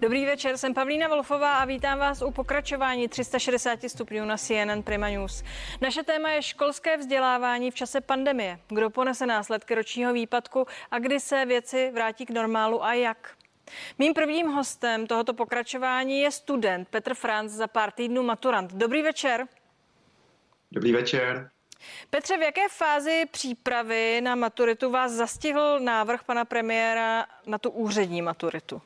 Dobrý večer, jsem Pavlína Wolfová a vítám vás u pokračování 360 stupňů na CNN Prima News. Naše téma je školské vzdělávání v čase pandemie. Kdo ponese následky ročního výpadku a kdy se věci vrátí k normálu a jak? Mým prvním hostem tohoto pokračování je student Petr Franz za pár týdnů maturant. Dobrý večer. Dobrý večer. Petře, v jaké fázi přípravy na maturitu vás zastihl návrh pana premiéra na tu úřední maturitu?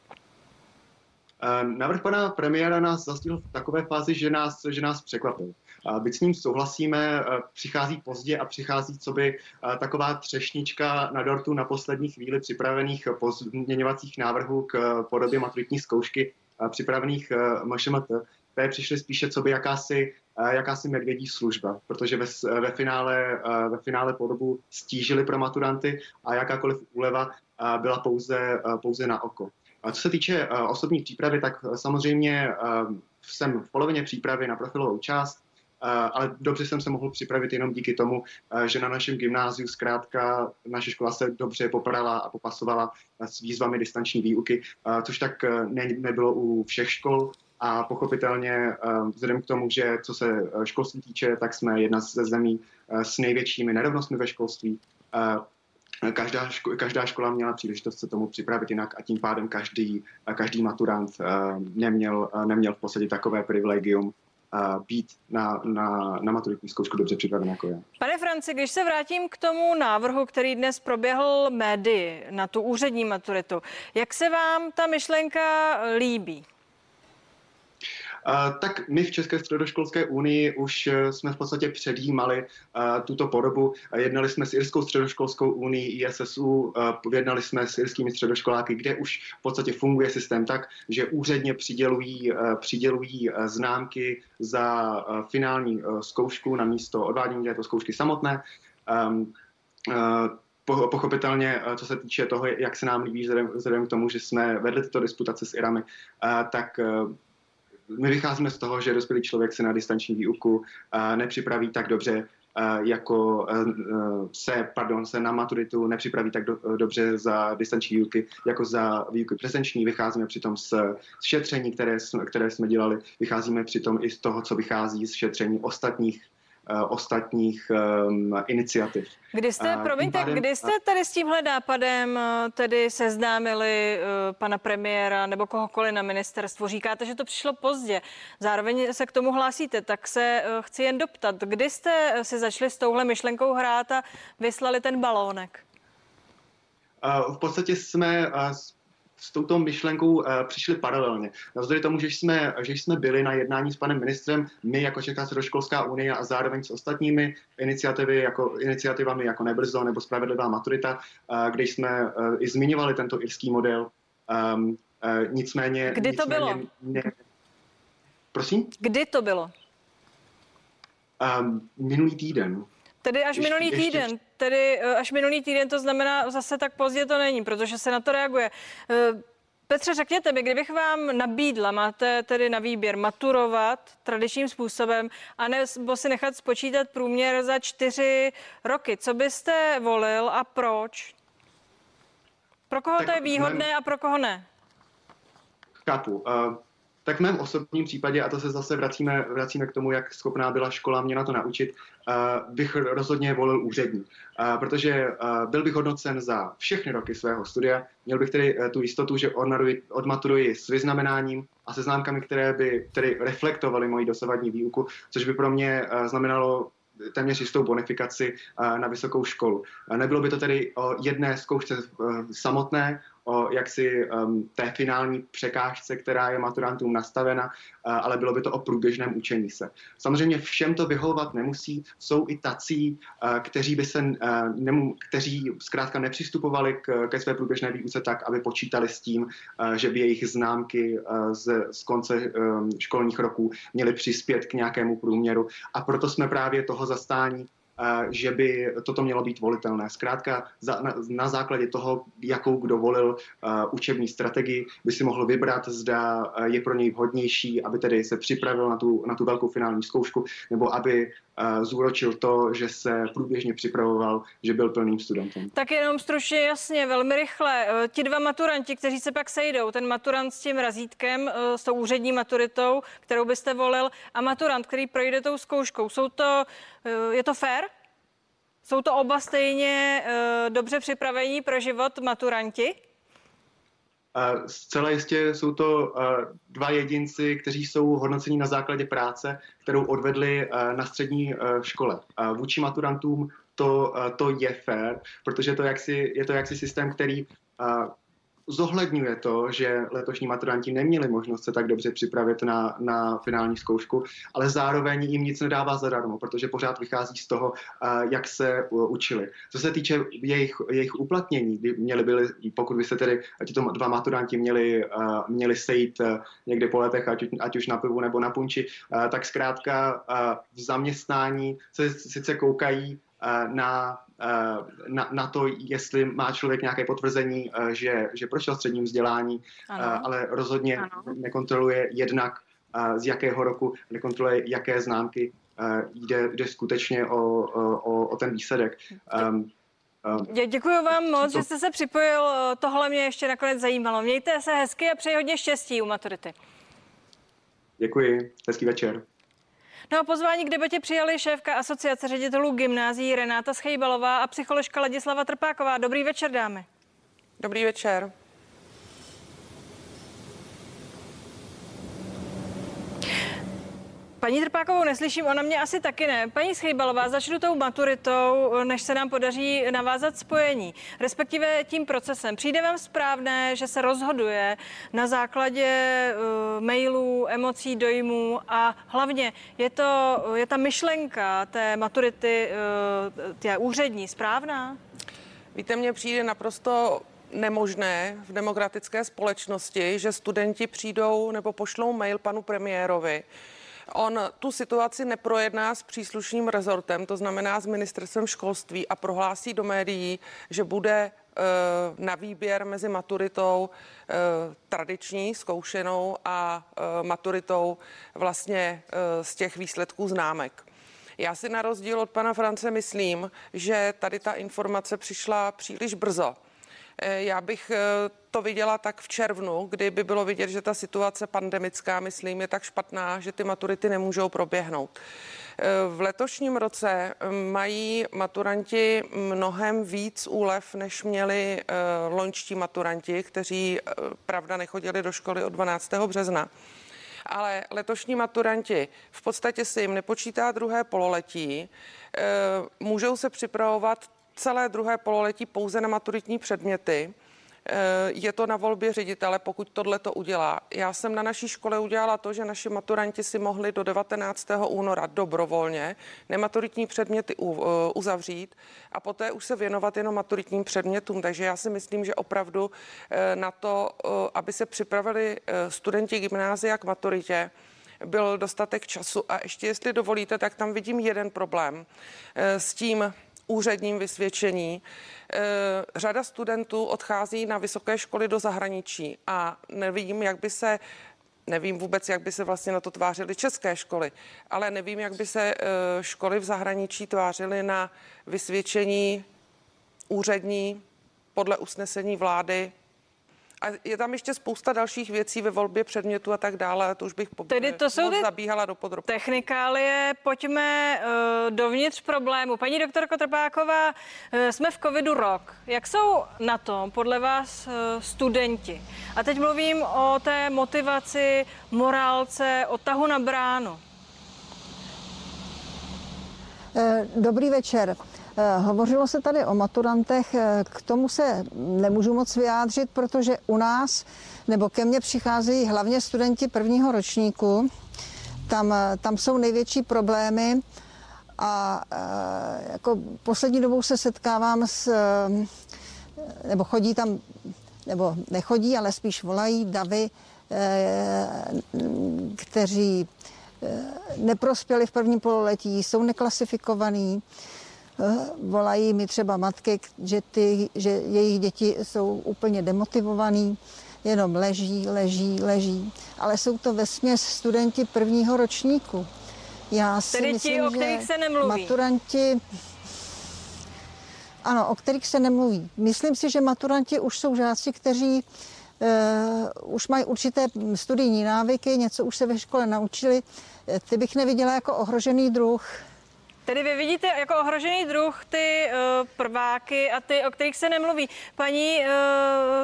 Eh, návrh pana premiéra nás zastihl v takové fázi, že nás, že nás překvapil. Byť s ním souhlasíme, eh, přichází pozdě a přichází co by eh, taková třešnička na dortu na poslední chvíli připravených pozměňovacích návrhů k podobě maturitní zkoušky připravených MŠMT, které přišly spíše co by jakási, jakási medvědí služba, protože ve, ve, finále, ve finále podobu stížili pro maturanty a jakákoliv úleva byla pouze, pouze na oko. Co se týče uh, osobní přípravy, tak uh, samozřejmě uh, jsem v polovině přípravy na profilovou část, ale dobře jsem se mohl připravit jenom díky tomu, že na našem gymnáziu zkrátka naše škola se dobře poprala a popasovala s výzvami distanční výuky, což tak ne, nebylo u všech škol. A pochopitelně vzhledem k tomu, že co se školství týče, tak jsme jedna ze zemí s největšími nerovnostmi ve školství každá, ško, každá škola měla příležitost se tomu připravit jinak a tím pádem každý, každý maturant uh, neměl, uh, neměl v podstatě takové privilegium uh, být na, na, na maturitní zkoušku dobře připraven jako já. Pane Franci, když se vrátím k tomu návrhu, který dnes proběhl médii na tu úřední maturitu, jak se vám ta myšlenka líbí? Tak my v České středoškolské unii už eh, jsme v podstatě předjímali eh, tuto podobu. Jednali jsme s Irskou středoškolskou unii ISSU, eh, jednali jsme s irskými středoškoláky, kde už v podstatě funguje systém tak, že úředně přidělují, přidělují známky za finální zkoušku na místo odvádění této zkoušky samotné. Ehm, pochopitelně, co se týče toho, jak se nám líbí vzhledem k tomu, že jsme vedli tyto disputace s Irami, tak my vycházíme z toho, že dospělý člověk se na distanční výuku uh, nepřipraví tak dobře, uh, jako uh, se, pardon, se na maturitu nepřipraví tak do, dobře za distanční výuky, jako za výuky prezenční. Vycházíme přitom z, z šetření, které jsme, které jsme dělali, vycházíme přitom i z toho, co vychází z šetření ostatních Eh, ostatních um, iniciativ. Kdy jste, promiňte, pádem, kdy jste tady s tímhle nápadem eh, tedy seznámili uh, pana premiéra nebo kohokoliv na ministerstvu? Říkáte, že to přišlo pozdě. Zároveň se k tomu hlásíte, tak se chci jen doptat. Kdy jste si začali s touhle myšlenkou hrát a vyslali ten balónek? V podstatě jsme s touto myšlenkou uh, přišli paralelně. Navzdory tomu, že jsme, že jsme byli na jednání s panem ministrem, my jako Česká středoškolská unie a zároveň s ostatními iniciativy, jako, iniciativami jako Nebrzo nebo Spravedlivá maturita, uh, kde jsme uh, i zmiňovali tento irský model. Um, uh, nicméně... Kdy to nicméně, bylo? Ne, prosím? Kdy to bylo? Um, minulý týden. Tedy až ještě, minulý týden. Ještě... Tedy eh, až minulý týden to znamená zase tak pozdě to není, protože se na to reaguje. Eh, Petře, řekněte mi, kdybych vám nabídla, máte tedy na výběr maturovat tradičním způsobem, anebo si nechat spočítat průměr za čtyři roky, co byste volil a proč? Pro koho tak to je výhodné a pro koho ne? Chápu. Uh, tak v mém osobním případě, a to se zase vracíme, vracíme k tomu, jak schopná byla škola mě na to naučit, uh, bych rozhodně volil úřední. Uh, protože uh, byl bych hodnocen za všechny roky svého studia, měl bych tedy tu jistotu, že odmaturuji s vyznamenáním a se známkami, které by tedy reflektovaly moji dosavadní výuku, což by pro mě znamenalo téměř jistou bonifikaci na vysokou školu. Nebylo by to tedy o jedné zkoušce samotné, o jaksi um, té finální překážce, která je maturantům nastavena, uh, ale bylo by to o průběžném učení se. Samozřejmě všem to vyhovovat nemusí. Jsou i tací, uh, kteří by se, uh, nemu, kteří zkrátka nepřistupovali k, ke své průběžné výuce tak, aby počítali s tím, uh, že by jejich známky uh, z, z konce um, školních roků měly přispět k nějakému průměru. A proto jsme právě toho zastání že by toto mělo být volitelné. Zkrátka za, na, na základě toho, jakou kdo volil uh, učební strategii, by si mohl vybrat, zda je pro něj vhodnější, aby tedy se připravil na tu, na tu velkou finální zkoušku, nebo aby zúročil to, že se průběžně připravoval, že byl plným studentem. Tak jenom stručně jasně, velmi rychle. Ti dva maturanti, kteří se pak sejdou, ten maturant s tím razítkem, s tou úřední maturitou, kterou byste volil, a maturant, který projde tou zkouškou, jsou to, je to fair? Jsou to oba stejně dobře připravení pro život maturanti? Zcela jistě jsou to dva jedinci, kteří jsou hodnocení na základě práce, kterou odvedli na střední škole. Vůči maturantům to, to je fair, protože to jaksi, je to jaksi systém, který zohledňuje to, že letošní maturanti neměli možnost se tak dobře připravit na, na finální zkoušku, ale zároveň jim nic nedává zadarmo, protože pořád vychází z toho, jak se učili. Co se týče jejich, jejich uplatnění, měli byli, pokud by se tedy to dva maturanti měli, měli sejít někde po letech, ať, ať už na pivu nebo na punči, tak zkrátka v zaměstnání se sice koukají na Eh, na, na to, jestli má člověk nějaké potvrzení, eh, že, že prošel středním vzdělání, eh, ano. ale rozhodně ano. nekontroluje jednak z jakého roku, nekontroluje jaké známky, jde, jde skutečně o, o, o ten výsledek. Um, Dě, děkuji vám moc, to... že jste se připojil. Tohle mě ještě nakonec zajímalo. Mějte se hezky a přeji hodně štěstí u maturity. Děkuji, hezký večer. No a pozvání k debatě přijali šéfka asociace ředitelů gymnází Renáta Schejbalová a psycholožka Ladislava Trpáková. Dobrý večer, dámy. Dobrý večer. Paní Trpákovou neslyším, ona mě asi taky ne. Paní Schejbalová, začnu tou maturitou, než se nám podaří navázat spojení, respektive tím procesem. Přijde vám správné, že se rozhoduje na základě uh, mailů, emocí, dojmů a hlavně je, to, je ta myšlenka té maturity uh, té úřední správná? Víte, mně přijde naprosto nemožné v demokratické společnosti, že studenti přijdou nebo pošlou mail panu premiérovi, On tu situaci neprojedná s příslušným rezortem, to znamená s ministerstvem školství a prohlásí do médií, že bude eh, na výběr mezi maturitou eh, tradiční, zkoušenou a eh, maturitou vlastně z těch výsledků známek. Já si na rozdíl od pana France myslím, že tady ta informace přišla příliš brzo. Eh, já bych eh, to viděla tak v červnu, kdy by bylo vidět, že ta situace pandemická, myslím, je tak špatná, že ty maturity nemůžou proběhnout. Eh, v letošním roce mají maturanti mnohem víc úlev, než měli loňští maturanti, kteří, pravda, nechodili do školy od 12. března ale letošní maturanti v podstatě si jim nepočítá druhé pololetí, můžou se připravovat celé druhé pololetí pouze na maturitní předměty. Eh, je to na volbě ředitele, pokud tohle to udělá. Já jsem na naší škole udělala to, že naši maturanti si mohli do 19. února dobrovolně nematuritní předměty eh, uzavřít a poté už se věnovat jenom maturitním předmětům. Takže já si myslím, že opravdu eh, na to, aby se připravili studenti gymnázia k maturitě, byl dostatek času. A ještě jestli dovolíte, tak tam vidím jeden problém s tím úředním vysvědčení. Eh, řada studentů odchází na vysoké školy do zahraničí a nevím, jak by se Nevím vůbec, jak by se vlastně na to tvářily české školy, ale nevím, jak by se eh, školy v zahraničí tvářily na vysvědčení úřední podle usnesení vlády a je tam ještě spousta dalších věcí ve volbě předmětu a tak dále, a to už bych po- Tedy to jsou ty zabíhala do podrobnosti. Technikálie, pojďme uh, dovnitř problému. Paní doktorko Trpáková, uh, jsme v covidu rok. Jak jsou na tom podle vás uh, studenti? A teď mluvím o té motivaci, morálce, o tahu na bránu. Dobrý večer. Eh, hovořilo se tady o maturantech, eh, k tomu se nemůžu moc vyjádřit, protože u nás nebo ke mně přicházejí hlavně studenti prvního ročníku. Tam, eh, tam jsou největší problémy a jako poslední dobou se setkávám s, nebo chodí tam, nebo nechodí, ale spíš volají davy, kteří neprospěli v prvním pololetí, jsou neklasifikovaní. Volají mi třeba matky, že, ty, že jejich děti jsou úplně demotivovaný, jenom leží, leží, leží. Ale jsou to vesměs studenti prvního ročníku. Já si Tedy myslím, ti, o kterých že se nemluví. Maturanti, ano, o kterých se nemluví. Myslím si, že maturanti už jsou žáci, kteří uh, už mají určité studijní návyky, něco už se ve škole naučili. Eh, Ty bych neviděla jako ohrožený druh. Tedy vy vidíte jako ohrožený druh ty uh, prváky a ty, o kterých se nemluví. Paní uh,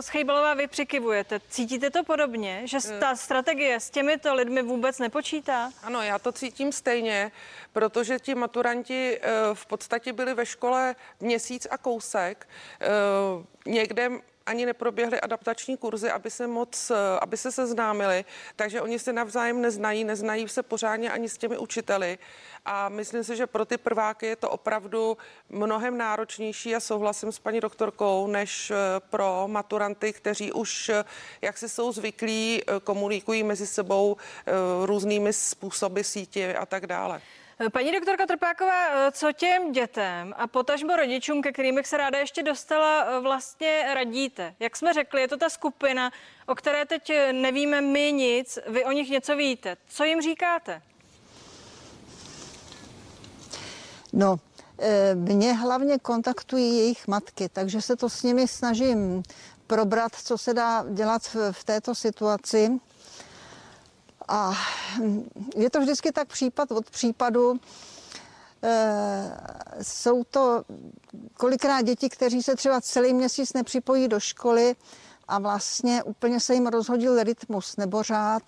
Schejbalová, vy přikivujete. Cítíte to podobně, že ta strategie s těmito lidmi vůbec nepočítá? Ano, já to cítím stejně, protože ti maturanti eh, v podstatě byli ve škole měsíc a kousek. Eh, Někde ani neproběhly adaptační kurzy, aby se moc, eh, aby se seznámili, takže oni se navzájem neznají, neznají se pořádně ani s těmi učiteli. A myslím si, že pro ty prváky je to opravdu mnohem náročnější. A souhlasím s paní doktorkou, než eh, pro maturanty, kteří už, eh, jak si jsou zvyklí, komunikují mezi sebou různými způsoby sítě a tak dále. Paní doktorka Trpáková, eh, co těm dětem a potažmo rodičům, ke kterým bych se ráda ještě dostala, eh, vlastně radíte? Jak jsme řekli, je to ta skupina, o které teď eh, nevíme my nic, vy o nich něco víte. Co jim říkáte? No, mě hlavně kontaktují jejich matky, takže se to s nimi snažím probrat, co se dá dělat v, v této situaci. A je to vždycky tak případ od případu. Eh, Jsou to kolikrát děti, kteří se třeba celý měsíc nepřipojí do školy a vlastně úplně se jim rozhodil rytmus nebo řád.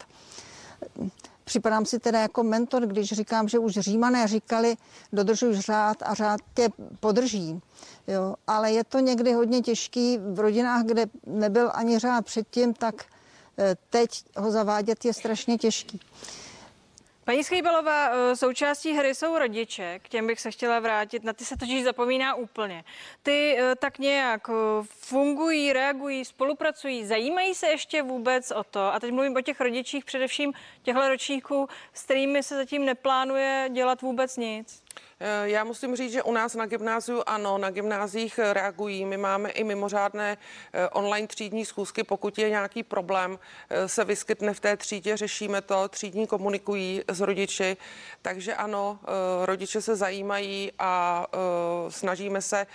Připadám si teda jako mentor, když říkám, že už římané říkali, dodržuj řád a řád tě podrží. Jo, ale je to někdy hodně těžký v rodinách, kde nebyl ani řád předtím, tak teď ho zavádět je strašně těžký. Paní Schejbalová, eh, součástí hry jsou rodiče, k těm bych se chtěla vrátit, na ty se totiž zapomíná úplně. Ty eh, tak nějak eh, fungují, reagují, spolupracují, zajímají se ještě vůbec o to, a teď mluvím o těch rodičích, především těchto ročníků, s kterými se zatím neplánuje dělat vůbec nic. Eh, Já musím říct, že u nás na gymnáziu ano, na gymnáziích eh, reagují. My máme i mimořádné eh, online třídní schůzky, pokud je nějaký problém, eh, se vyskytne v té třídě, řešíme to, třídní komunikují s rodiči, takže ano, rodiče se zajímají a snažíme se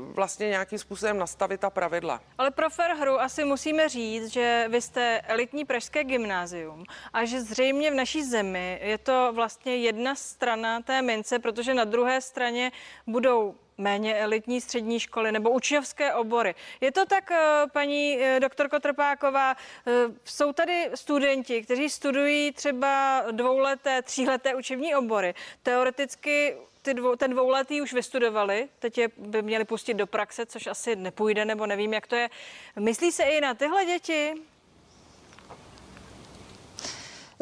vlastně nějakým způsobem nastavit ta pravidla. Ale pro fair hru asi musíme říct, že vy jste elitní pražské gymnázium a že zřejmě v naší zemi je to vlastně jedna strana té mince, protože na druhé straně budou méně elitní střední školy nebo učňovské obory. Je to tak, eh, paní eh, doktorko Trpáková, eh, jsou tady studenti, kteří studují třeba dvouleté, tříleté učební obory. Teoreticky ty dvou, ten dvouletý už vystudovali, teď je by měli pustit do praxe, což asi nepůjde, nebo nevím, jak to je. Myslí se i na tyhle děti?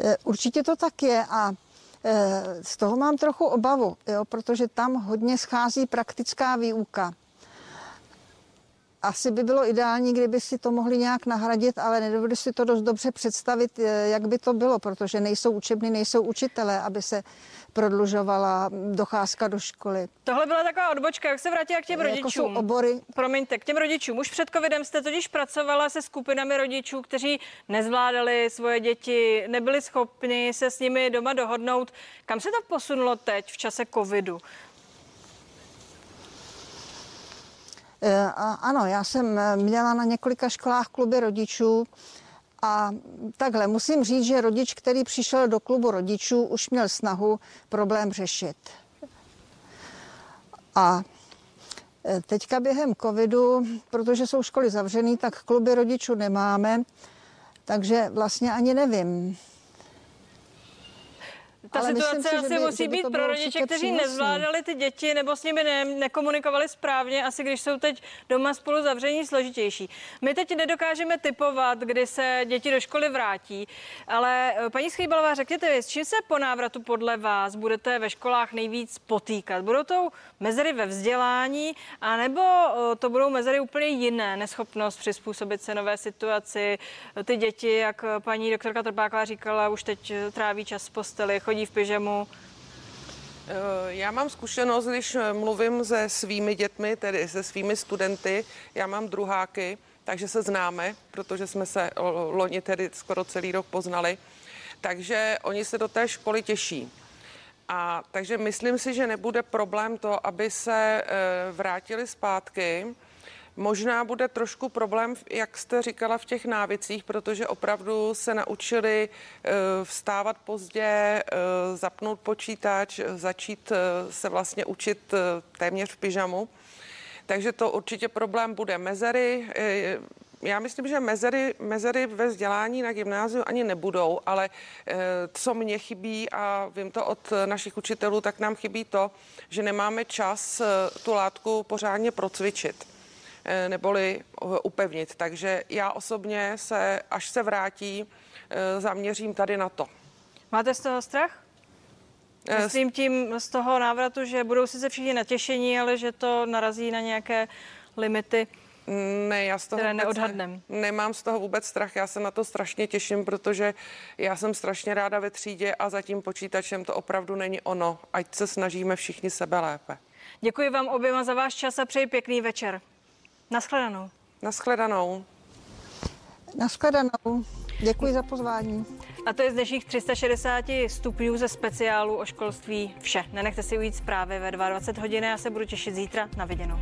Eh, Určitě to tak je a eh, z toho mám trochu obavu, jo, protože tam hodně schází praktická výuka. Asi by bylo ideální, kdyby si to mohli nějak nahradit, ale nedovedu si to dost dobře představit, eh, jak by to bylo, protože nejsou učebny, nejsou učitelé, aby se prodlužovala docházka do školy. Tohle byla taková odbočka, jak se vrátila k těm Jako rodičům. jsou obory. Promiňte, k těm rodičům. Už před covidem jste totiž pracovala se skupinami rodičů, kteří nezvládali svoje děti, nebyli schopni se s nimi doma dohodnout. Kam se to posunulo teď v čase covidu? Eh, Ano, já jsem eh, měla na několika školách kluby rodičů a takhle musím říct, že rodič, který přišel do klubu rodičů, už měl snahu problém řešit. A eh, teďka během covidu, protože jsou školy zavřený, tak kluby rodičů nemáme, takže vlastně ani nevím. Ta Ale situace si, asi by- musí být pro rodiče, kteří přínosné. nezvládali ty děti nebo s nimi ne, nekomunikovali správně, asi když jsou teď doma spolu zavření složitější. My teď nedokážeme typovat, kdy se děti do školy vrátí, ale eh, paní Schýbalová, řekněte vy, s čím se po návratu podle vás budete ve školách nejvíc potýkat? Budou to mezery ve vzdělání, anebo eh, to budou mezery úplně jiné, neschopnost přizpůsobit se nové situaci, ty děti, jak eh, paní doktorka Trpáková říkala, už teď eh, tráví čas v posteli, chodí v pyžamu. Eh, Já mám zkušenost, když eh, mluvím se svými dětmi, tedy se svými studenty, já mám druháky, takže se známe, protože jsme se loni tedy skoro celý rok poznali, takže oni se do té školy těší. A takže myslím si, že nebude problém to, aby se e, vrátili zpátky. Možná bude trošku problém, jak jste říkala, v těch návicích, protože opravdu se naučili e, vstávat pozdě, e, zapnout počítač, začít se vlastně učit téměř v pyžamu. Takže to určitě problém bude. Mezery, já myslím, že mezery, mezery ve vzdělání na gymnáziu ani nebudou, ale eh, co mě chybí a vím to od našich učitelů, tak nám chybí to, že nemáme čas eh, tu látku pořádně procvičit eh, neboli upevnit. Takže já osobně se, až se vrátí, zaměřím tady na to. Máte z toho strach? Myslím tím z toho návratu, že budou sice všichni natěšení, ale že to narazí na nějaké limity. Ne, já z toho které neodhadnem. Nemám z toho vůbec strach, já se na to strašně těším, protože já jsem strašně ráda ve třídě a za tím počítačem to opravdu není ono, ať se snažíme všichni sebe lépe. Děkuji vám oběma za váš čas a přeji pěkný večer. Naschledanou. Naschledanou. Naschledanou. Děkuji za pozvání. A to je z dnešních 360 stupňů ze speciálu o školství vše. Nenechte si ujít zprávy ve 22 hodin, já se budu těšit zítra na viděnou.